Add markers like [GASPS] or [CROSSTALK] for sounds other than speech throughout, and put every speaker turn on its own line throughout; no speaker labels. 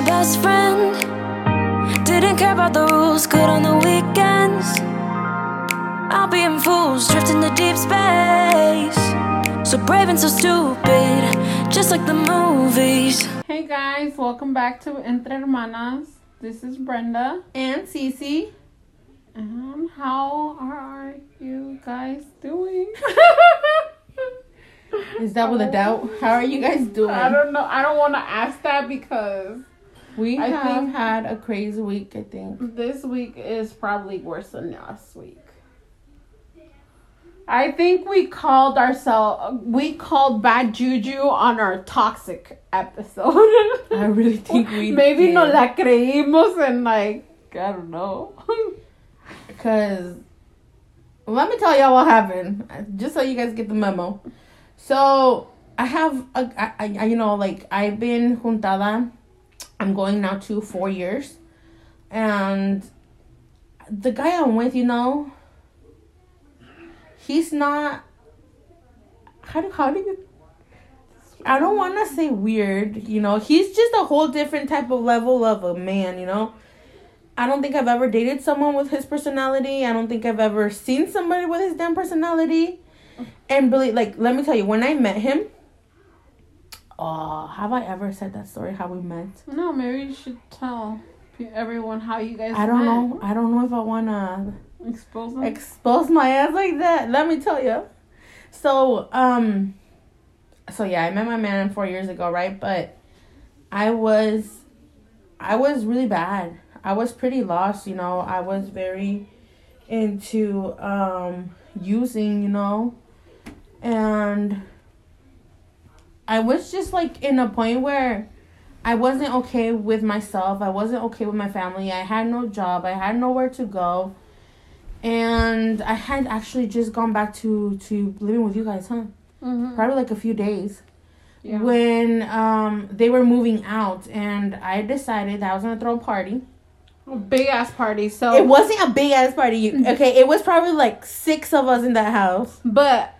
my best friend. Didn't care about the rules, good on the weekends. I'll be in fools, drifting to deep space. So brave and so stupid, just like the movies.
Hey guys, welcome back to Entre Hermanas. This is Brenda.
and Ceci.
And how are you guys doing?
Is that with a doubt? How are you guys doing?
I don't know. I don't want to ask that because
we
I
have
think-
had a crazy week, I think.
this week is probably worse than last week. I think we called ourselves, we called bad juju on our toxic episode. [LAUGHS]
I really think we
Maybe
did.
no la creímos and like, I don't know. [LAUGHS]
Because let me tell y'all what happened, just so you guys get the memo. So I have a, I, I, you know, like I've been juntada. I'm going now to four years, and the guy I'm with, you know, he's not. How do how do you? I don't want to say weird, you know. He's just a whole different type of level of a man, you know. I don't think I've ever dated someone with his personality. I don't think I've ever seen somebody with his damn personality. And really, like, let me tell you, when I met him, oh, have I ever said that story? How we met?
no, maybe you should tell everyone how you guys
I don't
met.
know. I don't know if I wanna
Expose them.
expose my ass like that. Let me tell you. So, um, so yeah, I met my man four years ago, right? But I was, I was really bad. I was pretty lost, you know. I was very into um using, you know, and I was just like in a point where I wasn't okay with myself. I wasn't okay with my family. I had no job. I had nowhere to go and I had actually just gone back to to living with you guys, huh?
Mhm.
Probably like a few days
Yeah.
when um they were moving out, and I decided that I was gonna throw a party.
A big ass party. So,
It wasn't a big ass party, [LAUGHS] okay? It was probably like six of us in that house.
but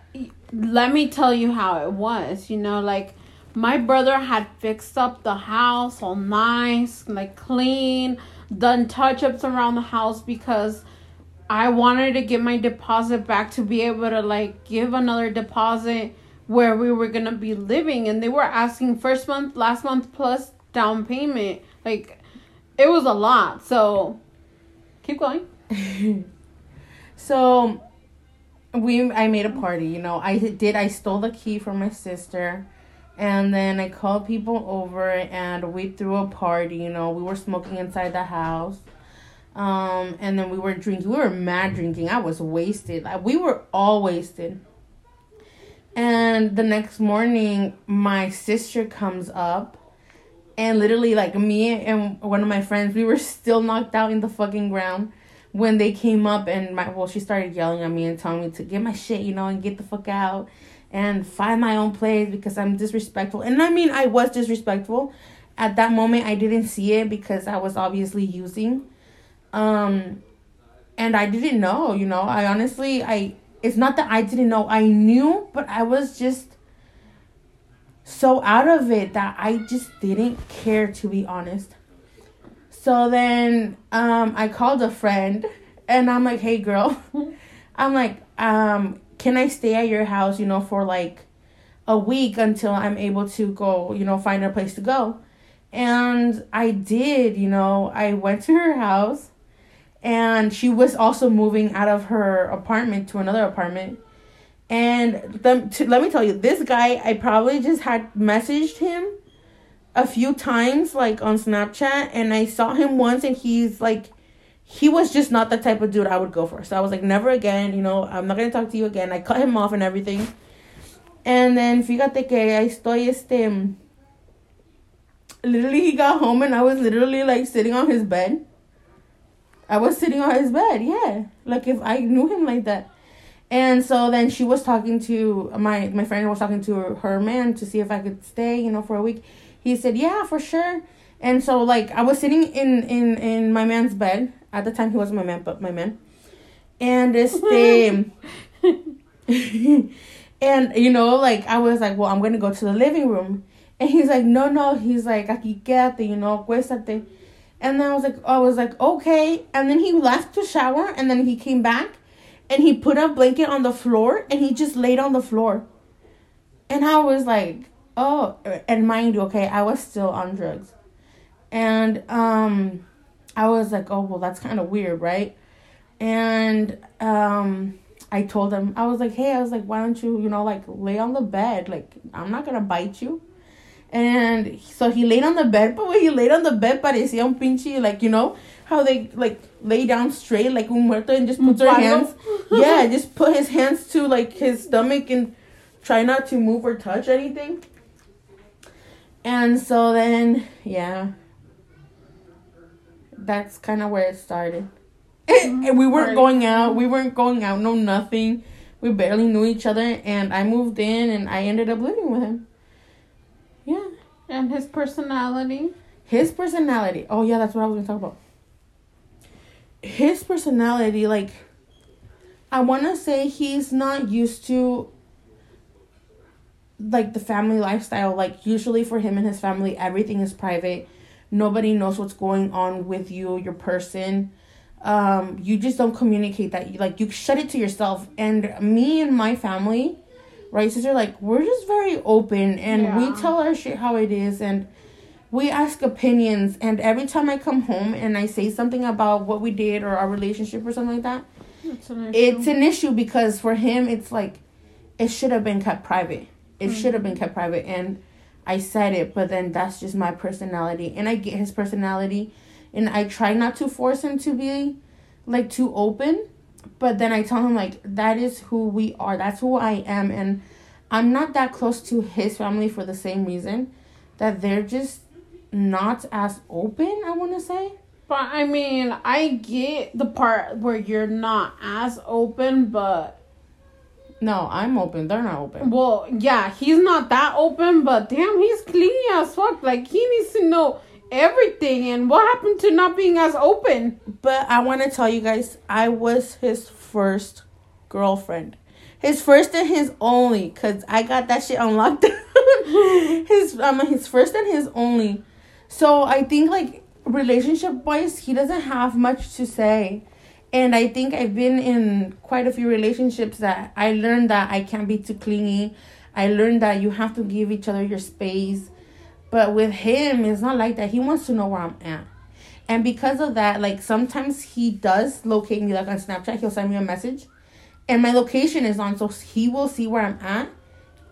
let me tell you how it was. You know, like my brother had fixed up the house all nice, like clean, done touch ups around the house because I wanted to get my deposit back to be able to like give another deposit where we were gonna be living, and they were asking first month, last month plus down payment. Like it was a lot. So keep going. [LAUGHS]
So we I made a party, you know. I did I stole the key from my sister and then I called people over and we threw a party, you know. We were smoking inside the house. Um and then we were drinking. We were mad drinking. I was wasted. Like we were all wasted. And the next morning my sister comes up and literally like me and one of my friends we were still knocked out in the fucking ground when they came up and my well she started yelling at me and telling me to get my shit you know and get the fuck out and find my own place because i'm disrespectful. And i mean i was disrespectful. At that moment i didn't see it because i was obviously using um and i didn't know you know. I honestly i it's not that i didn't know i knew but i was just so out of it that i just didn't care to be honest so then um I called a friend and I'm like, "Hey girl." [LAUGHS] I'm like, um can I stay at your house, you know, for like a week until I'm able to go, you know, find a place to go. And I did, you know, I went to her house and she was also moving out of her apartment to another apartment. And the, to, let me tell you, this guy, I probably just had messaged him a few times like on Snapchat and I saw him once and he's like he was just not the type of dude I would go for. So I was like never again, you know, I'm not going to talk to you again. I cut him off and everything. And then fíjate que I estoy este literally he got home and I was literally like sitting on his bed. I was sitting on his bed, yeah. Like if I knew him like that. And so then she was talking to my my friend was talking to her, her man to see if I could stay, you know, for a week. He said, "Yeah, for sure." And so like I was sitting in in in my man's bed at the time. He wasn't my man, but my man. And this [LAUGHS] thing, [LAUGHS] and you know, like I was like, well, I'm gonna go to the living room. And he's like, no, no. He's like, aquí quédate, you know, acuéstate. And then I was like, I was like, okay. And then he left to shower, and then he came back, and he put a blanket on the floor, and he just laid on the floor. And I was like, oh, and mind you, okay, I was still on drugs, and um, I was like, oh, well, that's kind of weird, right? And um, I told him, I was like, hey, I was like, why don't you, you know, like lay on the bed? Like, I'm not gonna bite you. And so he laid on the bed, but when he laid on the bed, parecía un pinche, like, you know, how they, like, lay down straight, like un muerto, and just put their hands, yeah, just put his hands to, like, his stomach and try not to move or touch anything. And so then, yeah, that's kind of where it started. [LAUGHS] and we weren't going out. We weren't going out. No, nothing. We barely knew each other. And I moved in, and I ended up living with him. Yeah.
And his personality.
His personality. Oh yeah, that's what I was gonna talk about. His personality, like, I want to say he's not used to like the family lifestyle. Like usually for him and his family, everything is private. Nobody knows what's going on with you, your person. Um, you just don't communicate that. You like you shut it to yourself. And me and my family, right, sister, like we're just very open and
Yeah.
we tell our shit how it is and we ask opinions and every time I come home and I say something about what we did or our relationship or something like that,
an
it's an issue because for him it's like it should have been kept private it
Mm-hmm.
should have been kept private and i said it but then that's just my personality and i get his personality and i try not to force him to be like too open but then i tell him like that is who we are that's who i am and i'm not that close to his family for the same reason that they're just not as open i want to say
But I mean, I get the part where you're not as open, but
no i'm open they're not open
well, yeah, he's not that open, but damn, he's clingy as fuck. Like he needs to know everything. And what happened to not being as open?
But I want to tell you guys, I was his first girlfriend. His first and his only, cause I got that shit unlocked. [LAUGHS] his um his first and his only. So I think like relationship wise, he doesn't have much to say. And I think I've been in quite a few relationships that I learned that I can't be too clingy. I learned that you have to give each other your space. But with him, it's not like that. He wants to know where I'm at. And because of that, like sometimes he does locate me like on Snapchat, he'll send me a message. And my location is on, so he will see where I'm at.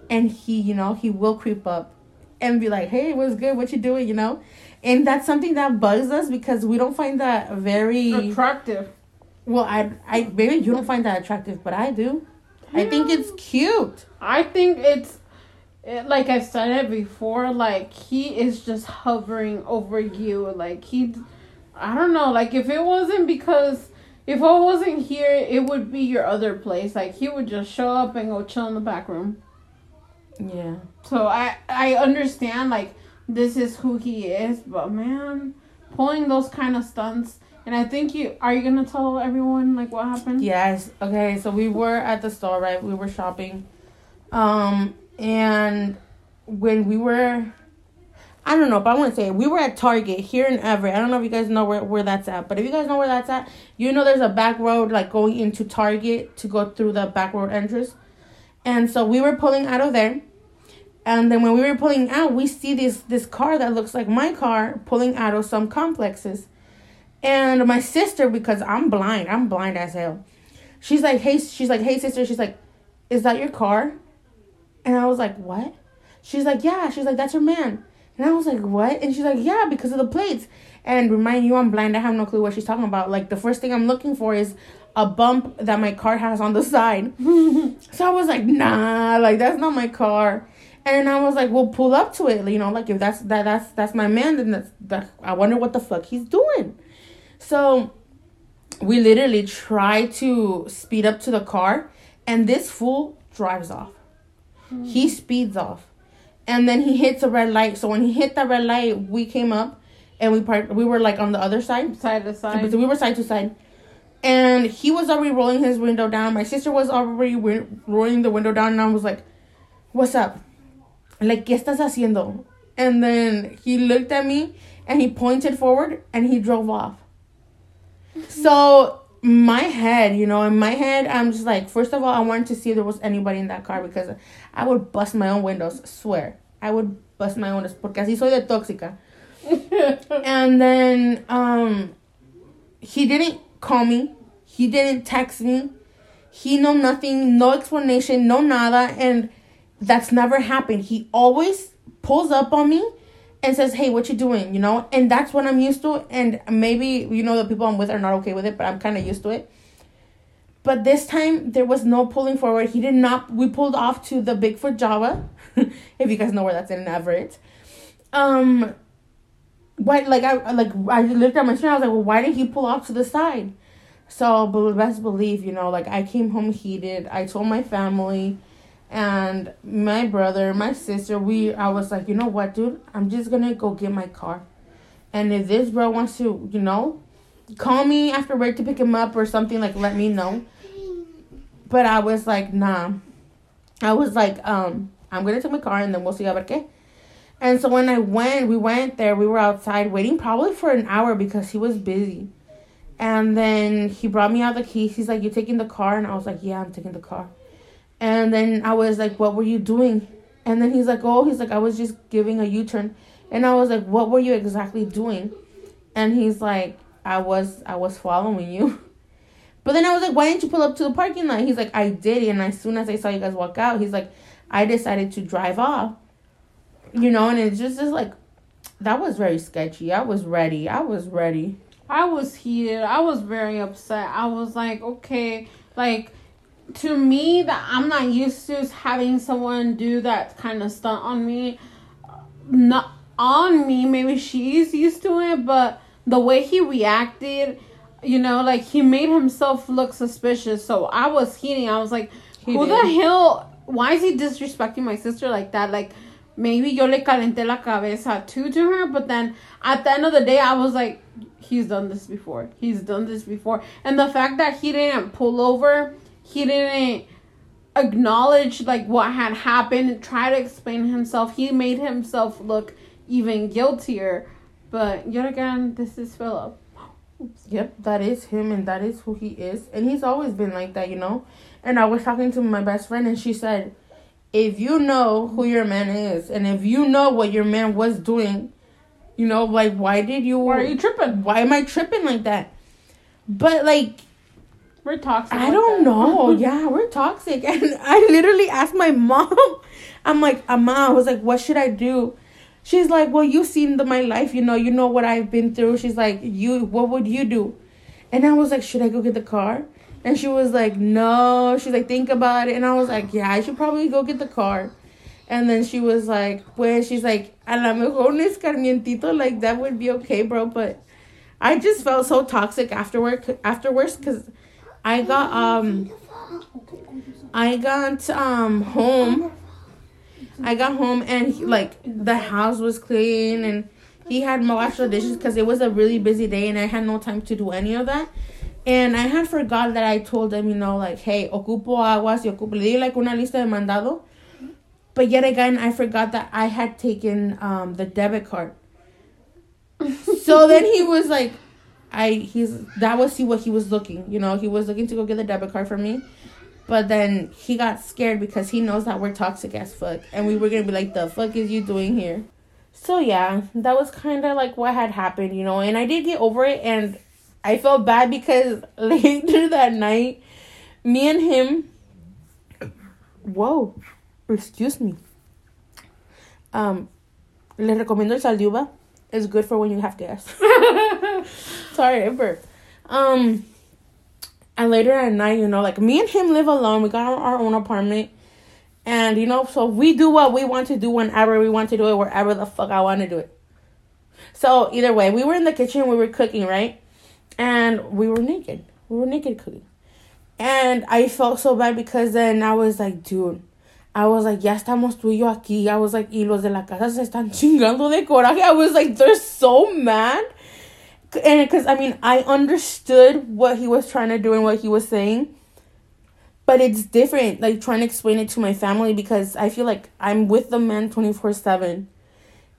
And he, you know, he will creep up and be like, Hey, what's good? What you doing? You know? And that's something that bugs us because we don't find that very
Attractive.
Well, I I maybe you don't find that attractive, but I do. I think it's cute.
I think it's it, like I've said it before. Like he is just hovering over you. Like he, I don't know. Like if it wasn't because if I wasn't here, it would be your other place. Like he would just show up and go chill in the back room.
Yeah.
So I I understand like this is who he is, but man, pulling those kind of stunts. And I think you are you gonna tell everyone like what happened?
Yes. Okay. So we were at the store, right? We were shopping, um, and when we were, I don't know, but I want to say we were at Target here in Everett. I don't know if you guys know where where that's at, but if you guys know where that's at, you know there's a back road like going into Target to go through the back road entrance, and so we were pulling out of there. And then when we were pulling out, we see this this car that looks like my car pulling out of some complexes. And my sister, because I'm blind, I'm blind as hell. She's like, hey, she's like, hey, sister. She's like, is that your car? And I was like, what? She's like, yeah. She's like, that's your man. And I was like, what? And she's like, yeah, because of the plates. And remind you, I'm blind. I have no clue what she's talking about. Like the first thing I'm looking for is a bump that my car has on the side. [LAUGHS] so I was like, nah, like that's not my car. And I was like, well, pull up to it. You know, like if that's that that's that's my man, then that's that. I wonder what the fuck he's doing. So we literally try to speed up to the car, and this fool drives off. He hmm. speeds off, and then he hits a red light. So when he hit that red light, we came up, and we part. We were like on the other side.
Side to side.
So we were side to side. And he was already rolling his window down. My sister was already wi- rolling the window down, and I was like, "What's up? Like, ¿qué estás haciendo?" And then he looked at me and he pointed forward and he drove off. So my head, you know, in my head, I'm just like, first of all, I wanted to see if there was anybody in that car because I would bust my own windows. Swear, I would bust my own windows porque así soy de tóxica. [LAUGHS] and then um, he didn't call me. He didn't text me. He know nothing, no explanation, no nada, and that's never happened. He always pulls up on me and says, "Hey, what you doing?" You know, and that's what I'm used to. And maybe you know the people I'm with are not okay with it, but I'm kind of used to it. But this time there was no pulling forward. He did not. We pulled off to the Bigfoot Java, [LAUGHS] if you guys know where that's in Everett. Um, why? Like I like I looked at my screen. I was like, well, why did he pull off to the side? So, but best believe, you know, like I came home heated. I told my family and my brother, my sister, we I was like, you know what, dude? I'm just gonna go get my car. And if this bro wants to, you know, call me after work to pick him up or something, like let me know. But I was like, nah. I was like, um, I'm gonna take my car and then we'll see about qué. And so when I went, we went there, we were outside waiting probably for an hour because he was busy. And then he brought me out the keys. He's like, You taking the car? And I was like, Yeah, I'm taking the car. And then I was like, What were you doing? And then he's like, Oh, he's like, I was just giving a U turn. And I was like, What were you exactly doing? And he's like, I was I was following you. [LAUGHS] But then I was like, Why didn't you pull up to the parking lot? He's like, I did. And as soon as I saw you guys walk out, he's like, I decided to drive off. You know, and it's just, just like that was very sketchy. I was ready. I was ready.
I was heated. I was very upset. I was like, okay, like to me that I'm not used to having someone do that kind of stunt on me. Not on me, maybe she's used to it, but the way he reacted, you know, like he made himself look suspicious. So I was heating. I was like,
He
who
did.
the hell? Why is he disrespecting my sister like that? Like maybe yo le calenté la cabeza too to her, but then at the end of the day, I was like, he's done this before. He's done this before. And the fact that he didn't pull over, he didn't acknowledge like what had happened, try to explain himself. He made himself look even guiltier. But yet again, this is Philip.
Yep, that is him and that is who he is. And he's always been like that, you know? And I was talking to my best friend and she said, if you know who your man is and if you know what your man was doing, you know, like why did you
Why are you tripping?
why am I tripping like that? But like
We're toxic.
I don't
that.
know. [LAUGHS] yeah, we're toxic. [LAUGHS] And I literally asked my mom. [LAUGHS] I'm like, Ama, I was like, what should I do? She's like, well, you've seen the, my life, you know, you know what I've been through. She's like, you, what would you do? And I was like, should I go get the car? And she was like, no. She's like, think about it. And I was like, yeah, I should probably go get the car. And then she was like, pues, she's like, a lo mejor un escarmientito, like, that would be okay, bro. But I just felt so toxic afterward, afterwards, because I got, um, I got, um, home. I got home and, he, like, the house was clean and he had washed the dishes because it was a really busy day and I had no time to do any of that. And I had forgot that I told them, you know, like, hey, ocupo aguas y ocupo, le di like una lista de mandado. But yet again, I forgot that I had taken um, the debit card. [LAUGHS] so then he was like, I he's that was he what he was looking, you know, he was looking to go get the debit card for me. But then he got scared because he knows that we're toxic as fuck. And we were gonna be like, the fuck is you doing here? So yeah, that was kind of like what had happened, you know. And I did get over it, and I felt bad because [LAUGHS] later that night, me and him. Whoa, excuse me. Um, le recomiendo el sal de. It's good for when you have gas. [LAUGHS] Sorry, I burped. Um, and later at night, you know, like me and him live alone. We got our, our own apartment. And, you know, so we do what we want to do whenever we want to do it, wherever the fuck I want to do it. So, either way, we were in the kitchen, we were cooking, right? And we were naked. We were naked cooking. And I felt so bad because then I was like, dude, I was like, ya estamos tú y yo aquí. I was like, y los de la casa se están chingando de coraje. I was like, they're so mad. And because, I mean, I understood what he was trying to do and what he was saying. But it's different, like trying to explain it to my family because I feel like I'm with the man 24 7.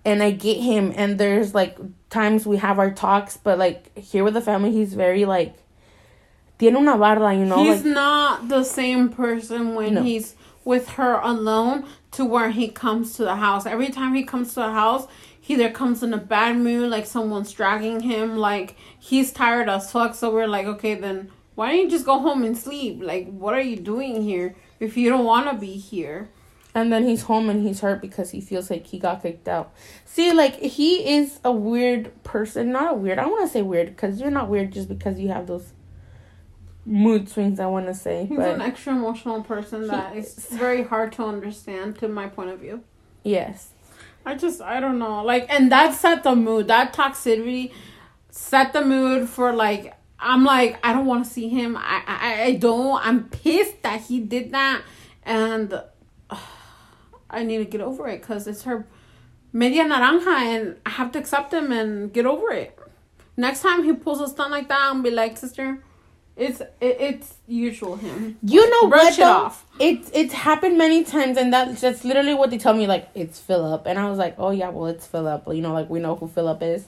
and I get him and there's like times we have our talks, but like here with the family he's very like tiene una barda, you know.
He's
like,
not the same person when
No.
he's with her alone to where he comes to the house. Every time he comes to the house, he either comes in a bad mood, like someone's dragging him, like he's tired as fuck. So we're like, okay, then why don't you just go home and sleep? Like, what are you doing here if you don't want to be here?
and then he's home and he's hurt because he feels like he got kicked out. See, like he is a weird person. Not a weird. I want to say weird because you're not weird just because you have those mood swings. I want to say,
He's an extra emotional person that is very hard to understand, to my point of view.
yes,
I just I don't know. Like and that set the mood. That toxicity set the mood for like I'm like I don't want to see him. I I I don't. I'm pissed that he did that and uh, [SIGHS] I need to get over it cuz it's her media naranja and I have to accept him and get over it. Next time he pulls a stunt like that, I'm be like, "Sister, it's it, it's usual him."
you know
Brush
what?
it
though?
off.
It's it's happened many times, and that's that's literally what they tell me. Like it's Philip, and I was like, oh yeah, well it's Philip. You know, like we know who Philip is.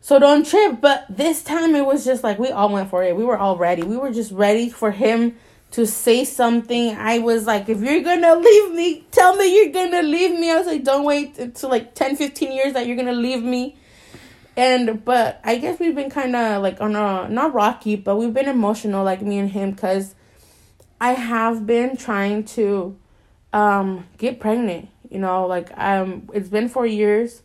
So don't trip. But this time it was just like we all went for it. We were all ready. We were just ready for him to say something. I was like, if you're gonna leave me, tell me you're gonna leave me. I was like, don't wait until like 10, 15 years that you're gonna leave me. And but I guess we've been kind of like on a not rocky, but we've been emotional, like me and him, because I have been trying to um get pregnant. You know, like um it's been four years.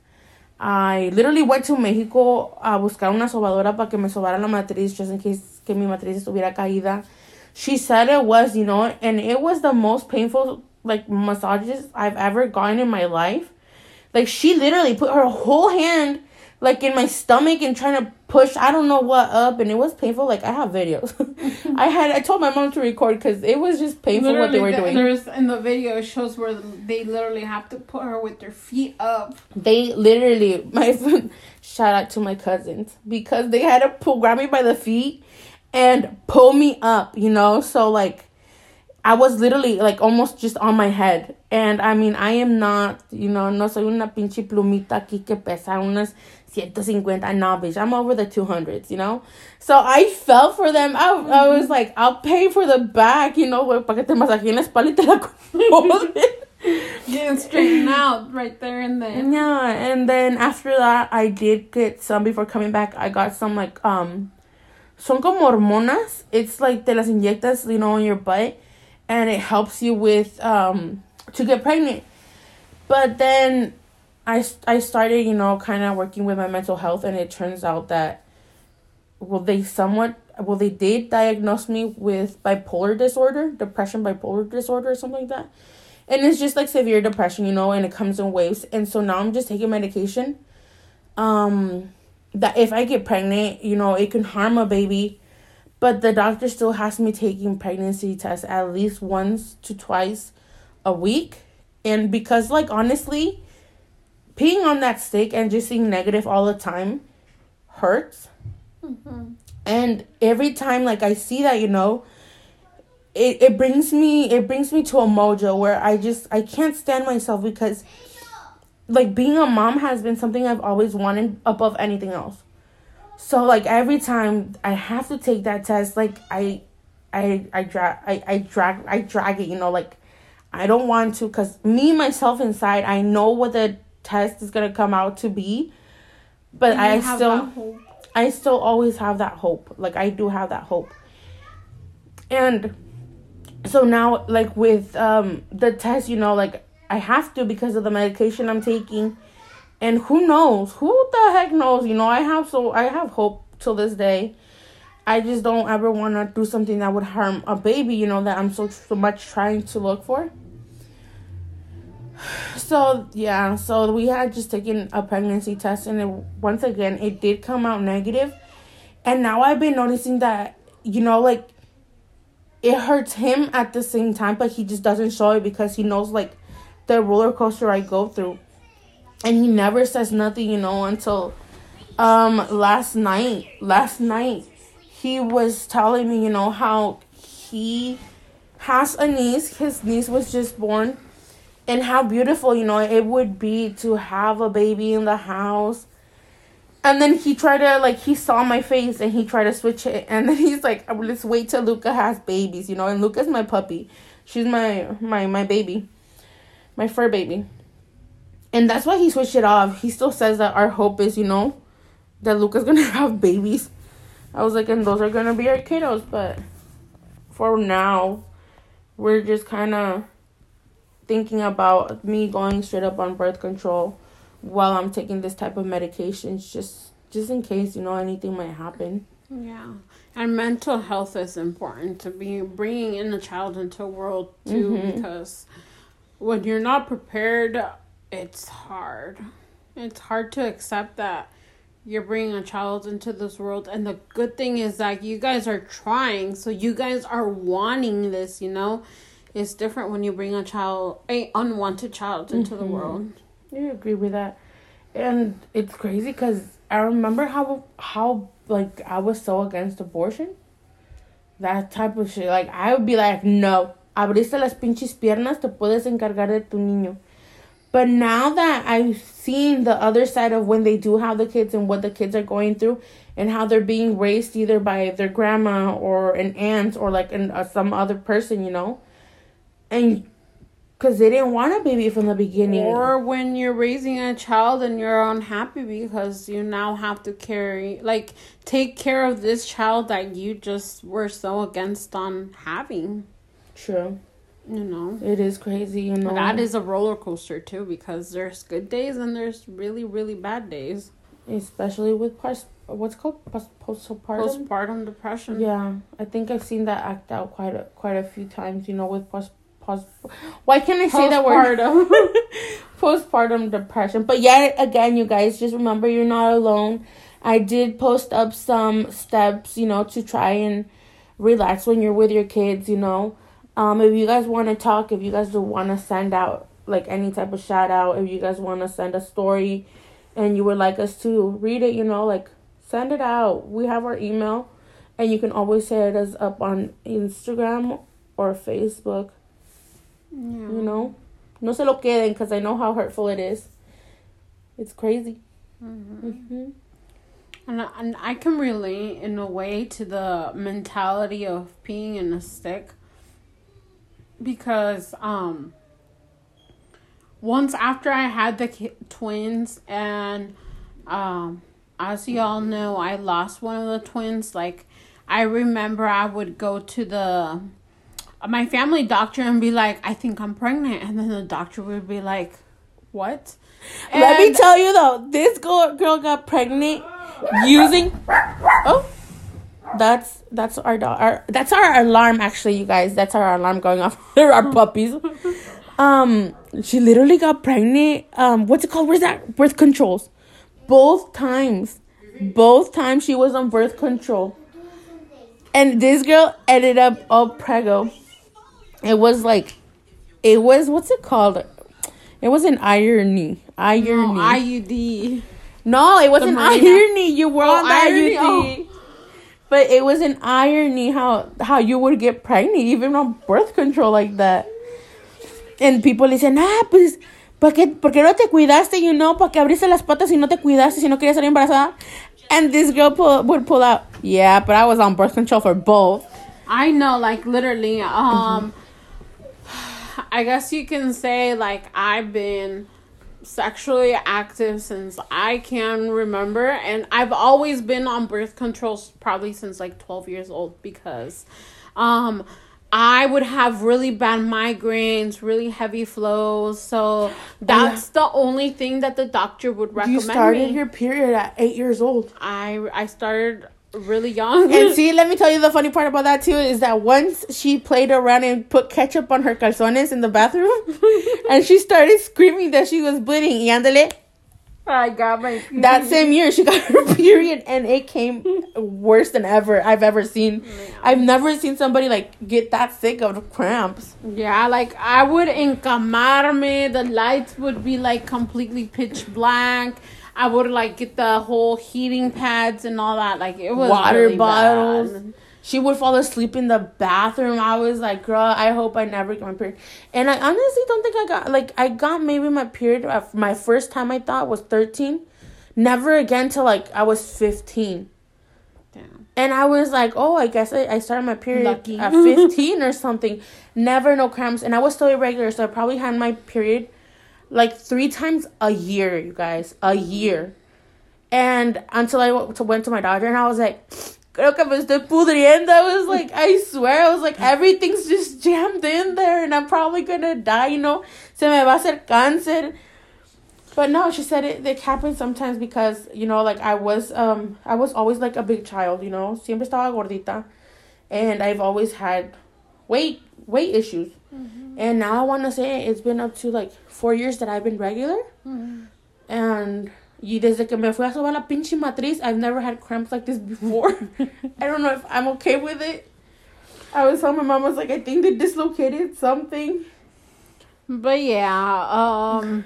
I literally went to Mexico a buscar una sobadora para que me sobara la matriz just in case que mi matriz estuviera caída. She said it was, you know, and it was the most painful like massages I've ever gotten in my life. Like she literally put her whole hand like in my stomach and trying to push I don't know what up and it was painful. Like I have videos. [LAUGHS] I had I told my mom to record because it was just painful what they were
Literally,
doing.
There's in the video it shows where they literally have to put her with their feet up.
They literally my [LAUGHS] shout out to my cousins because they had to pull grab me by the feet and pull me up, you know. So like I was literally like almost just on my head. And I mean, I am not, you know, no soy una pinche plumita aquí que pesa unas 150. Nah, bitch, I'm over the 200s, you know? So I felt for them. I, I was like, I'll pay for the back, you know, para que te la espalda y te la. [LAUGHS]
Getting straightened out right there and then.
Yeah, and then after that, I did get some before coming back. I got some like um, son como hormonas. It's like te las inyectas, you know, on your butt, and it helps you with um to get pregnant. But then, I I started, you know, kind of working with my mental health, and it turns out that, well, they somewhat well they did diagnose me with bipolar disorder, depression, bipolar disorder, or something like that and it's just like severe depression you know and it comes in waves and so now i'm just taking medication um that if i get pregnant you know it can harm a baby but the doctor still has me taking pregnancy tests at least once to twice a week. And because like honestly peeing on that stick and just seeing negative all the time hurts. Mm-hmm. And every time like i see that you know it, it brings me it brings me to a mojo where I just I can't stand myself because like being a mom has been something I've always wanted above anything else. So like every time I have to take that test, like I I I drag I, I drag I drag it, you know, like I don't want to cuz me myself inside I know what the test is going to come out to be. But
And
I still. I still always have that hope. Like I do have that hope. And so now like with um the test, you know, like I have to because of the medication I'm taking. And who knows? Who the heck knows? You know, I have so I have hope till this day. I just don't ever want to do something that would harm a baby, you know, that I'm so, so much trying to look for. [SIGHS] So, yeah, so we had just taken a pregnancy test, and it, once again, it did come out negative. And now I've been noticing that, you know, like it hurts him at the same time, but he just doesn't show it because he knows, like, the roller coaster I go through. And he never says nothing, you know, until um last night. Last night, he was telling me, you know, how he has a niece. His niece was just born. and how beautiful you know it would be to have a baby in the house and then he tried to like he saw my face and he tried to switch it and then [LAUGHS] he's like let's wait till luca has babies you know and luca's my puppy she's my my my baby my fur baby and that's why he switched it off he still says that our hope is you know that luca's gonna [LAUGHS] have babies i was like and those are gonna be our kiddos but for now we're just kind of thinking about me going straight up on birth control while I'm taking this type of medications just just in case you know anything might happen.
Yeah. And mental health is important to be bringing in a child into the world too mm-hmm. because when you're not prepared it's hard. It's hard to accept that you're bringing a child into this world and the good thing is that you guys are trying so you guys are wanting this you know it's different when you bring a child a unwanted child into mm-hmm. the world
you agree with that. And it's crazy because I remember how how like I was so against abortion. That type of shit. Like I would be like, no, abriste las pinches piernas, te puedes encargar de tu niño. But now that I've seen the other side of when they do have the kids and what the kids are going through and how they're being raised either by their grandma or an aunt or like an, uh, some other person, you know, and because they didn't want a baby from the beginning.
Or when you're raising a child and you're unhappy because you now have to carry, like, take care of this child that you just were so against on having.
True.
You know,
it is crazy. You know,
that is a roller coaster too because there's good days and there's really really bad days.
Especially with post, what's called post postpartum
postpartum depression.
Yeah, I think I've seen that act out quite a, quite a few times. You know, with post post why can't I say that word? [LAUGHS] Postpartum depression. But yet again, you guys just remember you're not alone. I did post up some steps, you know, to try and relax when you're with your kids, you know. Um, if you guys want to talk, if you guys do want to send out like any type of shout out, if you guys want to send a story and you would like us to read it, you know, like send it out. We have our email and you can always hit us up on Instagram or Facebook. Yeah. You know? No se lo queden because I know how hurtful it is. It's crazy. Mm-hmm.
Mm-hmm. And, I, and I can relate in a way to the mentality of peeing in a stick because um once after I had the ki- twins and um as you all know I lost one of the twins like I remember I would go to the my family doctor and be like, I think I'm pregnant. And then the doctor would be like, What?
And Let me tell you though, this girl, girl got pregnant using. Oh, that's that's our dog. Our, that's our alarm, actually, you guys. That's our alarm going off. [LAUGHS] They're our puppies. Um, she literally got pregnant. Um, what's it called? Where's that? Birth controls. Both times, both times she was on birth control, and this girl ended up all prego it was like it was what's it called? It was an irony. Irony. No,
IUD.
No, it wasn't irony. You were oh, on. IUD. But it was an irony how how you would get pregnant even on birth control like that. And people dicen, ah, pues, ¿por qué, ¿por qué no te cuidaste? You know, ¿para qué abriste las patas si no te cuidaste, si no querías salir embarazada? And this girl pull, would pull out, yeah, but I was on birth control for both.
I know, like literally, um, [SIGHS] I guess you can say like I've been sexually active since I can remember and I've always been on birth control probably since like 12 years old because um I would have really bad migraines, really heavy flows. So that's the only thing that the doctor would recommend. You
started me. your period at eight years old.
I I started really young.
And [LAUGHS] see, let me tell you the funny part about that too is that once she played around and put ketchup on her calzones in the bathroom, [LAUGHS] and she started screaming that she was bleeding. Y andale.
I got my
period. That same year, she got her [LAUGHS] period, and it came worse than ever I've ever seen. I've never seen somebody like get that sick of cramps.
Yeah, like I would encamarme. The lights would be like completely pitch black. I would like get the whole heating pads and all that. Like it was
water really bottles. Bad. She would fall asleep in the bathroom. I was like, girl, I hope I never get my period. And I honestly don't think I got like I got maybe my period. uh, My first time I thought was thirteen. Never again till like I was fifteen.
Damn.
And I was like, oh, I guess I, I started my period
Lucky.
at 15 or something. Never no cramps. And I was still irregular, so I probably had my period like three times a year, you guys. A year. And until I went to, went to my doctor, and I was like, creo que me estoy pudriendo. I was like, I swear, I was like, everything's just jammed in there, and I'm probably gonna die, you know? Se me va a hacer cáncer. But no, she said it, it happens sometimes because, you know, like I was um I was always like a big child, you know. Siempre estaba gordita. And I've always had weight weight issues. And now I want to say it's been up to like 4 years that I've been regular. And y desde que me fui a sobar la pinche matriz, I've never had cramps like this before. [LAUGHS] I don't know if I'm okay with it. I was telling my mom, I was like, I think they dislocated something.
But yeah, um,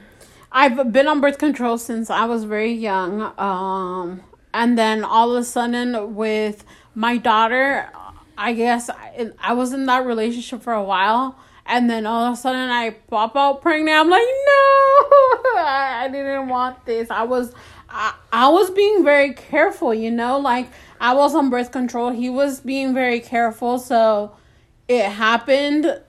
I've been on birth control since I was very young. Um, and then all of a sudden with my daughter, I guess I, I was in that relationship for a while. And then all of a sudden I pop out pregnant. I'm like, no, [LAUGHS] I didn't want this. I was, I, I was being very careful, you know, like I was on birth control. He was being very careful. So it happened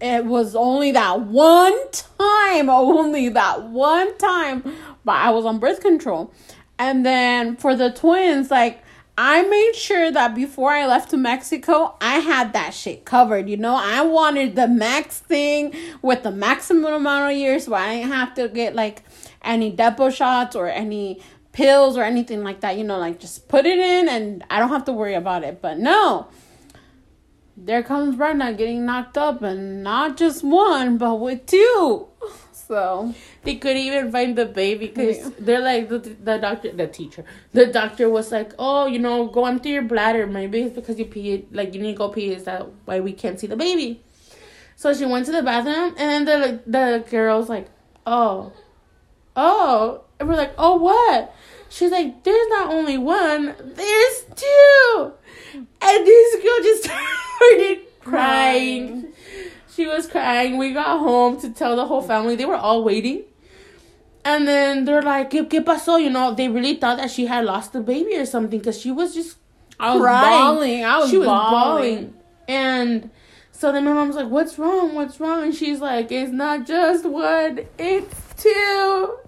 it was only that one time, [LAUGHS] only that one time, but I was on birth control. And then for the twins, like I made sure that before I left to Mexico, I had that shit covered. You know, I wanted the max thing with the maximum amount of years, so I didn't have to get like any depot shots or any pills or anything like that. You know, like just put it in and I don't have to worry about it. But no, there comes Brenda getting knocked up, and not just one, but with two. So
They couldn't even find the baby because
Yeah.
they're like the, the doctor, the teacher, the doctor was like, "Oh, you know, go empty your bladder. Maybe it's because you peed. Like you need to go pee. Is that why we can't see the baby?" So she went to the bathroom, and then the the girl's like, "Oh, oh," and we're like, "Oh, what?" She's like, "There's not only one. There's two. And this girl just [LAUGHS] started crying. She was crying. We got home to tell the whole family. They were all waiting. And then they're like, ¿Qué, qué pasó? You know, they really thought that she had lost the baby or something because she was just
I was
crying.
bawling. I was,
she was
bawling.
bawling. And so then my mom's like, What's wrong? What's wrong? And she's like, It's not just one, it's two.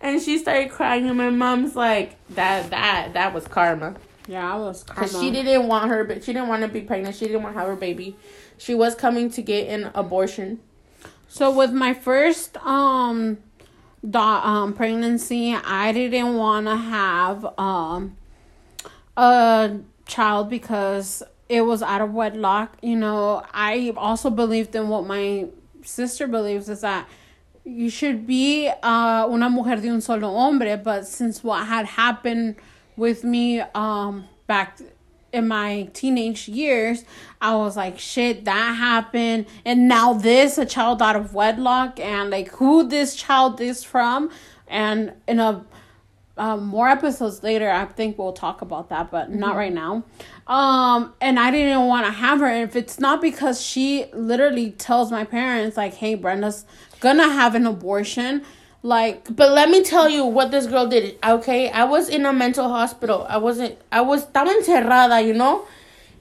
And she started crying, and my mom's like, That that that was karma.
Yeah, I was
Because she didn't want her, but she didn't want to be pregnant. She didn't want to have her baby. She was coming to get an abortion.
So with my first um do- um pregnancy, I didn't want to have um a child because it was out of wedlock. You know, I also believed in what my sister believes is that you should be uh una mujer de un solo hombre, but since what had happened with me um back in my teenage years, I was like, shit, that happened. And now this, a child out of wedlock, and like who this child is from. And in a um, more episodes later, I think we'll talk about that, but not right now. Um, and I didn't want to have her. If it's not because she literally tells my parents, like, hey, Brenda's gonna have an abortion, like,
But let me tell you what this girl did. Okay, I was in a mental hospital. I wasn't. I was estaba encerrada, you know.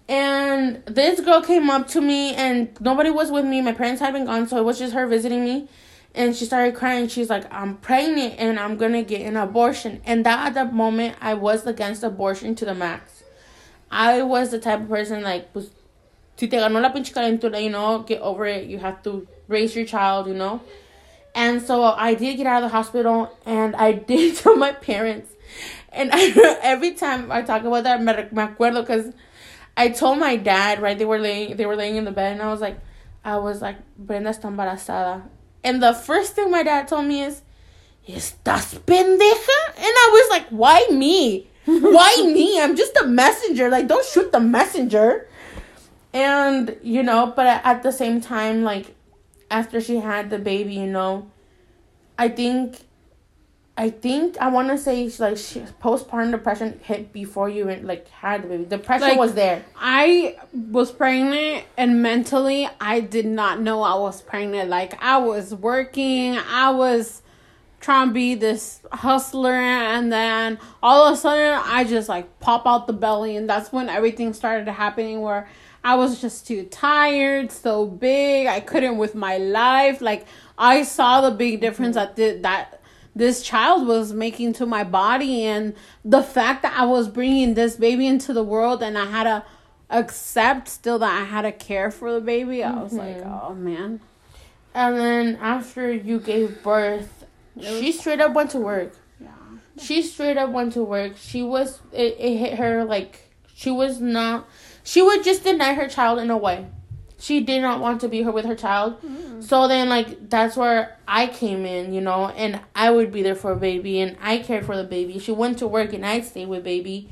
And this girl came up to me, and nobody was with me. My parents had been gone, so it was just her visiting me. And she started crying. She's like, "I'm pregnant, and I'm gonna get an abortion." And that at that moment, I was against abortion to the max. I was the type of person like, pues, si te ganó la pinche calentura, you know, get over it. You have to raise your child, you know. And so I did get out of the hospital and I [LAUGHS] did tell my parents. And I, [LAUGHS] every time I talk about that, me, me acuerdo because I told my dad, right? They were laying, they were laying in the bed, and I was like, I was like, Brenda está embarazada. And the first thing my dad told me is, ¿Estás pendeja? And I was like, why me? Why [LAUGHS] me? I'm just a messenger. Like, don't shoot the messenger. And, you know, but at the same time, like, after she had the baby, you know, I think I think I want to say like she, postpartum depression hit before you like had the baby. Depression
Like-
was there.
I was pregnant and mentally I did not know I was pregnant. Like I was working, I was trying to be this hustler and then all of a sudden I just like pop out the belly and that's when everything started happening where I was just too tired, so big, I couldn't with my life. Like I saw the big difference mm-hmm. that the, that this child was making to my body and the fact that I was bringing this baby into the world and I had to accept still that I had to care for the baby. I was like, mm-hmm. oh man.
And then after you gave birth, she straight up went to work.
Yeah.
She straight up went to work. She was it, it hit her like she was not she would just deny her child in a way. She did not want to be her with her child. Mm-hmm. So then like that's where I came in, you know, and I would be there for baby and I cared for the baby. She went to work and I stayed with baby.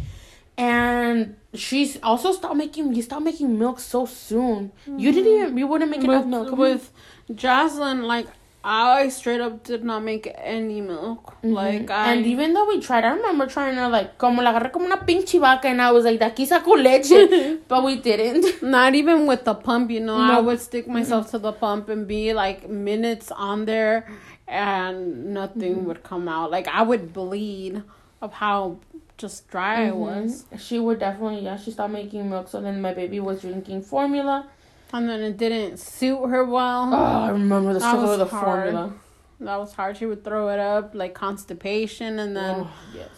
And she's also stopped making you stopped making milk so soon. You didn't mm-hmm. even you wouldn't make enough milk.
with Jocelyn, like I straight up did not make any milk. Like I
and even though we tried, I remember trying to like, como la agarré como una pinche vaca, and I was like, de aquí saco leche, [LAUGHS] but we didn't.
Not even with the pump, you know. I
No.
would stick myself to the pump and be like minutes on there and nothing
Mm-hmm.
would come out. Like I would bleed of how just dry I was.
She would definitely, yeah, she stopped making milk, so then my baby was drinking formula.
And then it didn't suit her well.
Oh, I remember the struggle
was
with the
hard.
formula.
That was hard. She would throw it up like constipation and then
Oh, yes.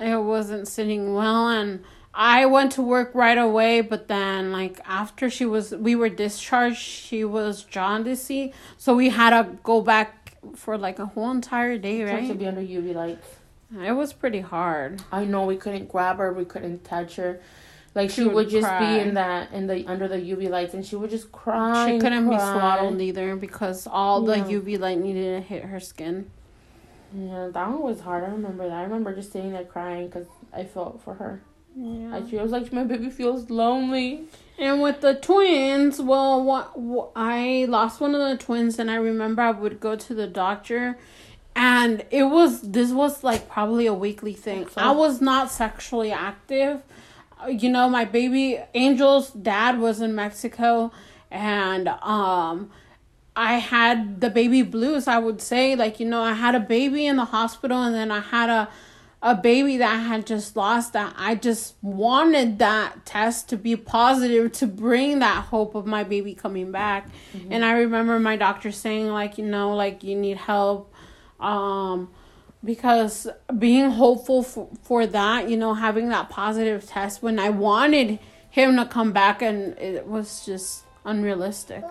it wasn't sitting well and I went to work right away, but then like after she was we were discharged, she was jaundicey, so we had to go back for like a whole entire day,
Tried to be under UV lights.
It was pretty hard.
I know we couldn't grab her, we couldn't touch her. Like she,
She
would,
would
just
cry.
be in that in the under the UV lights, and she would just cry.
She couldn't be swaddled either because all the
Yeah.
UV light needed to hit her skin.
Yeah, that one was hard. I remember that. I remember just sitting there crying because I felt for her.
Yeah.
I feels like my baby feels lonely.
And with the twins, well, what, wh- I lost one of the twins, and I remember I would go to the doctor, and it was this was like probably a weekly thing.
So-
I was not sexually active. You know, my baby Angel's dad was in Mexico, and um, I had the baby blues. I would say, like you know, I had a baby in the hospital, and then I had a a baby that I had just lost that I just wanted that test to be positive to bring that hope of my baby coming back. And I remember my doctor saying like, you know, like you need help um because being hopeful for, for that, you know, having that positive test when I wanted him to come back and it was just unrealistic.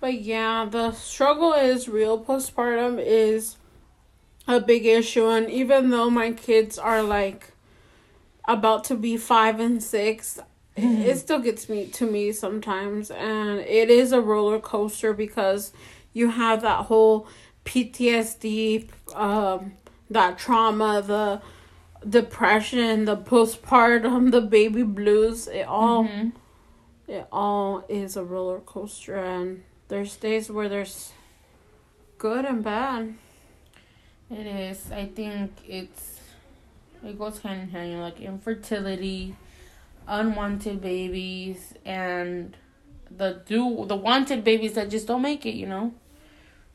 But yeah, the struggle is real. Postpartum is a big issue, and even though my kids are like about to be five and 6 it still gets me to me sometimes, and it is a roller coaster because you have that whole PTSD, um, that trauma, the depression, the postpartum, the baby blues. It all it all is a roller coaster and there's days where there's good and bad
It is. I think it's it goes hand in hand. You know, like infertility, unwanted babies, and the do the wanted babies that just don't make it. You know,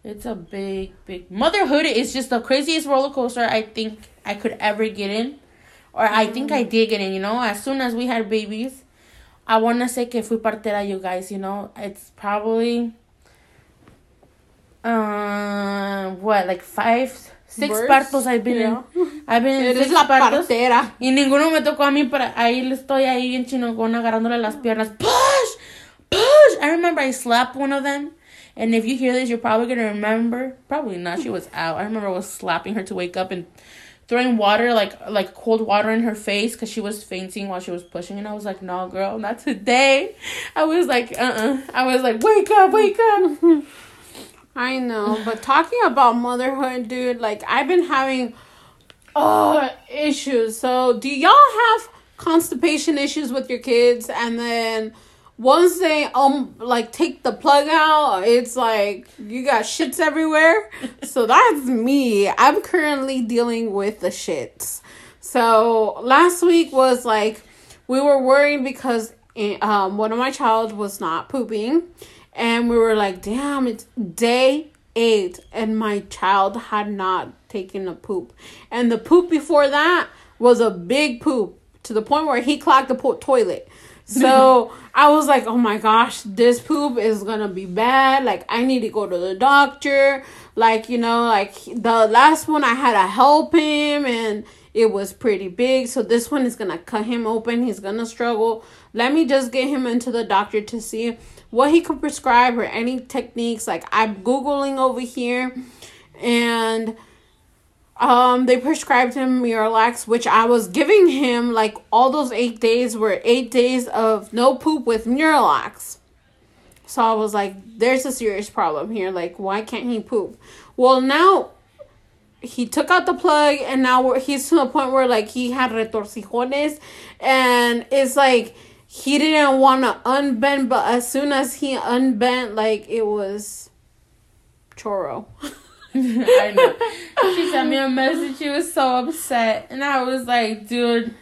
it's a big, big motherhood is just the craziest roller coaster I think I could ever get in, or I think I did get in. You know, as soon as we had babies, I wanna say que fui partera, you guys. You know, it's probably. Uh, what like five, six
Births?
partos I've been
Yeah.
in. [LAUGHS] I've been in six
la
partos.
partera
Y ninguno me tocó a mí, pero ahí estoy ahí bien chinogona agarrándole las piernas. Push! Push! I remember I slapped one of them. And if you hear this, you're probably going to remember. Probably not. She was out. I remember I was slapping her to wake up and throwing water, like like cold water in her face because she was fainting while she was pushing. And I was like, no, girl, not today. I was like, uh-uh. I was like, wake up, wake up. [LAUGHS]
i know but talking about motherhood dude like i've been having uh issues so do y'all have constipation issues with your kids and then once they um like take the plug out, it's like you got shits everywhere. [LAUGHS] so that's me. I'm currently dealing with the shits. So last week was like we were worried because eh, um one of my child was not pooping, and we were like, damn, it's day eight, and my child had not taken a poop, and the poop before that was a big poop to the point where he clogged the po- toilet. So [LAUGHS] I was like, oh my gosh, this poop is gonna be bad. Like, I need to go to the doctor. Like, you know, like the last one I had to help him and it was pretty big. So this one is gonna cut him open. He's gonna struggle. Let me just get him into the doctor to see what he could prescribe or any techniques. Like, I'm Googling over here and um they prescribed him Miralax, which I was giving him like all those eight days were eight days of no poop with Miralax. So I was like, there's a serious problem here. Like, why can't he poop? Well, now he took out the plug and now he's to the point where like he had retorcijones and it's like he didn't want to unbend but as soon as he unbent like it was choro [LAUGHS] [LAUGHS]
I know. She sent me a message. She was so upset, and I was like, "Dude,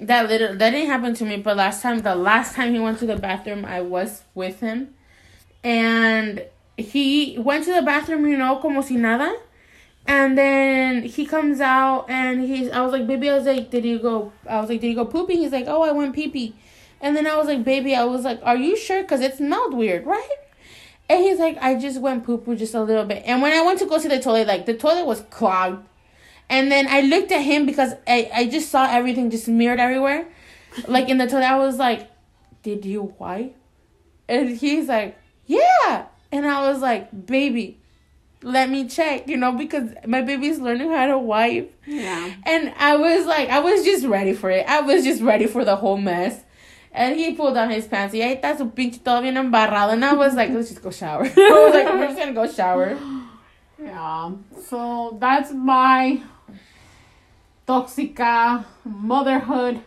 that little that didn't happen to me." But last time, the last time he went to the bathroom, I was with him, and he went to the bathroom, you know, como si nada. And then he comes out, and he's. I was like, "Baby," I was like, "Did you go?" I was like, "Did you go pooping?" He's like, "Oh, I went pee pee." And then I was like, "Baby," I was like, "Are you sure?" Because it smelled weird, right? And he's like, I just went poo poo just a little bit. And when I went to go to the toilet, like the toilet was clogged. And then I looked at him because I, I just saw everything just smeared everywhere. Like in the toilet, I was like, Did you wipe? And he's like, Yeah. And I was like, Baby, let me check, you know, because my baby's learning how to wipe.
yeah
And I was like, I was just ready for it. I was just ready for the whole mess. And he pulled down his pants. Y ahí está su pinche todo bien embarrado. And I was like, let's just go shower. [LAUGHS] I was like, we're just gonna go shower.
Yeah. So that's my toxica motherhood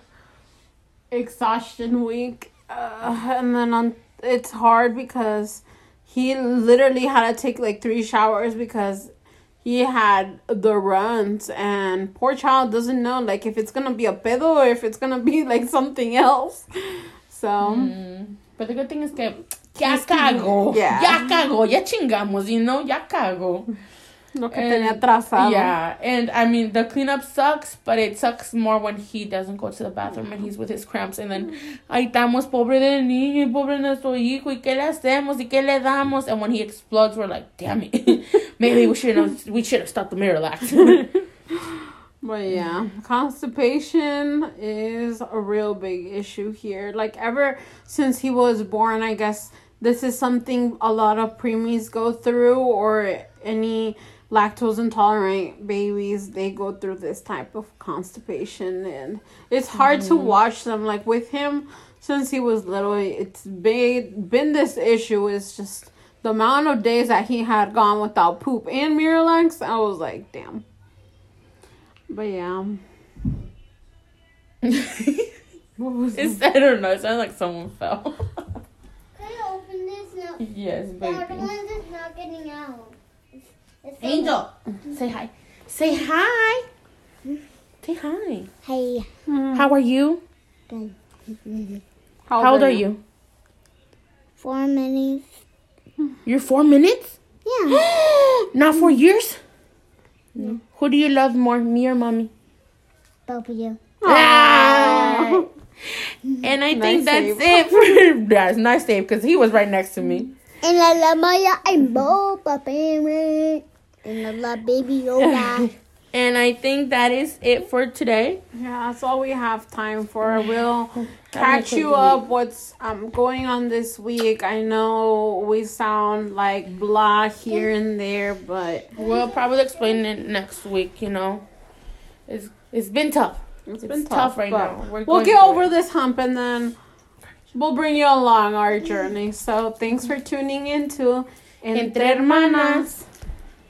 exhaustion week. Uh, and then on it's hard because he literally had to take like three showers because he had the runs and poor child doesn't know like if it's gonna be a pedo or if it's gonna be like something else. So
Mm. But the good thing is that ya cago.
yeah.
Ya cago. Ya chingamos, you know? Ya cago.
Lo que
And-
tenía atrasado.
Yeah, and I mean the cleanup sucks, but it sucks more when he doesn't go to the bathroom and he's with his cramps, and then ahí estamos pobre del niño y pobre nuestro hijo y qué le hacemos y qué le damos, and when he explodes, we're like, damn it, [LAUGHS] maybe we should have we should have stopped the Miralax. [LAUGHS]
But yeah, constipation is a real big issue here. Like ever since he was born, I guess this is something a lot of preemies go through or any lactose intolerant babies they go through this type of constipation and it's hard to mm-hmm. watch them like with him since he was little it's been been this issue is just the amount of days that he had gone without poop and Miralax I was like damn but yeah. [LAUGHS] What was
it's, I don't know. It sounded like someone fell.
Can I open this now? [LAUGHS]
yes,
The other
baby.
one is not getting out. It's, it's
Angel, say hi. Say hi. Say hi.
Hey.
How are you?
Good.
How old are you?
Four minutes.
You're four minutes.
Yeah. [GASPS]
Not four years. Who do you love more, me or mommy?
Both of you.
Ah. And I think
Nice
that's
save.
it. For, [LAUGHS] that's nice save because he was right next to me.
And I love Maya and both my. And I love Baby Yoda. [LAUGHS]
And I think that is it for today.
Yeah, that's all we have time for. [LAUGHS] We'll catch you up what's um going on this week. I know we sound like blah here and there, but
We'll probably explain it next week. You know, it's it's been tough.
it's
It's
been
tough
tough,
right now. We're
We'll get over
it.
this hump and then we'll bring you along our journey. So thanks for tuning in to Entre Hermanas.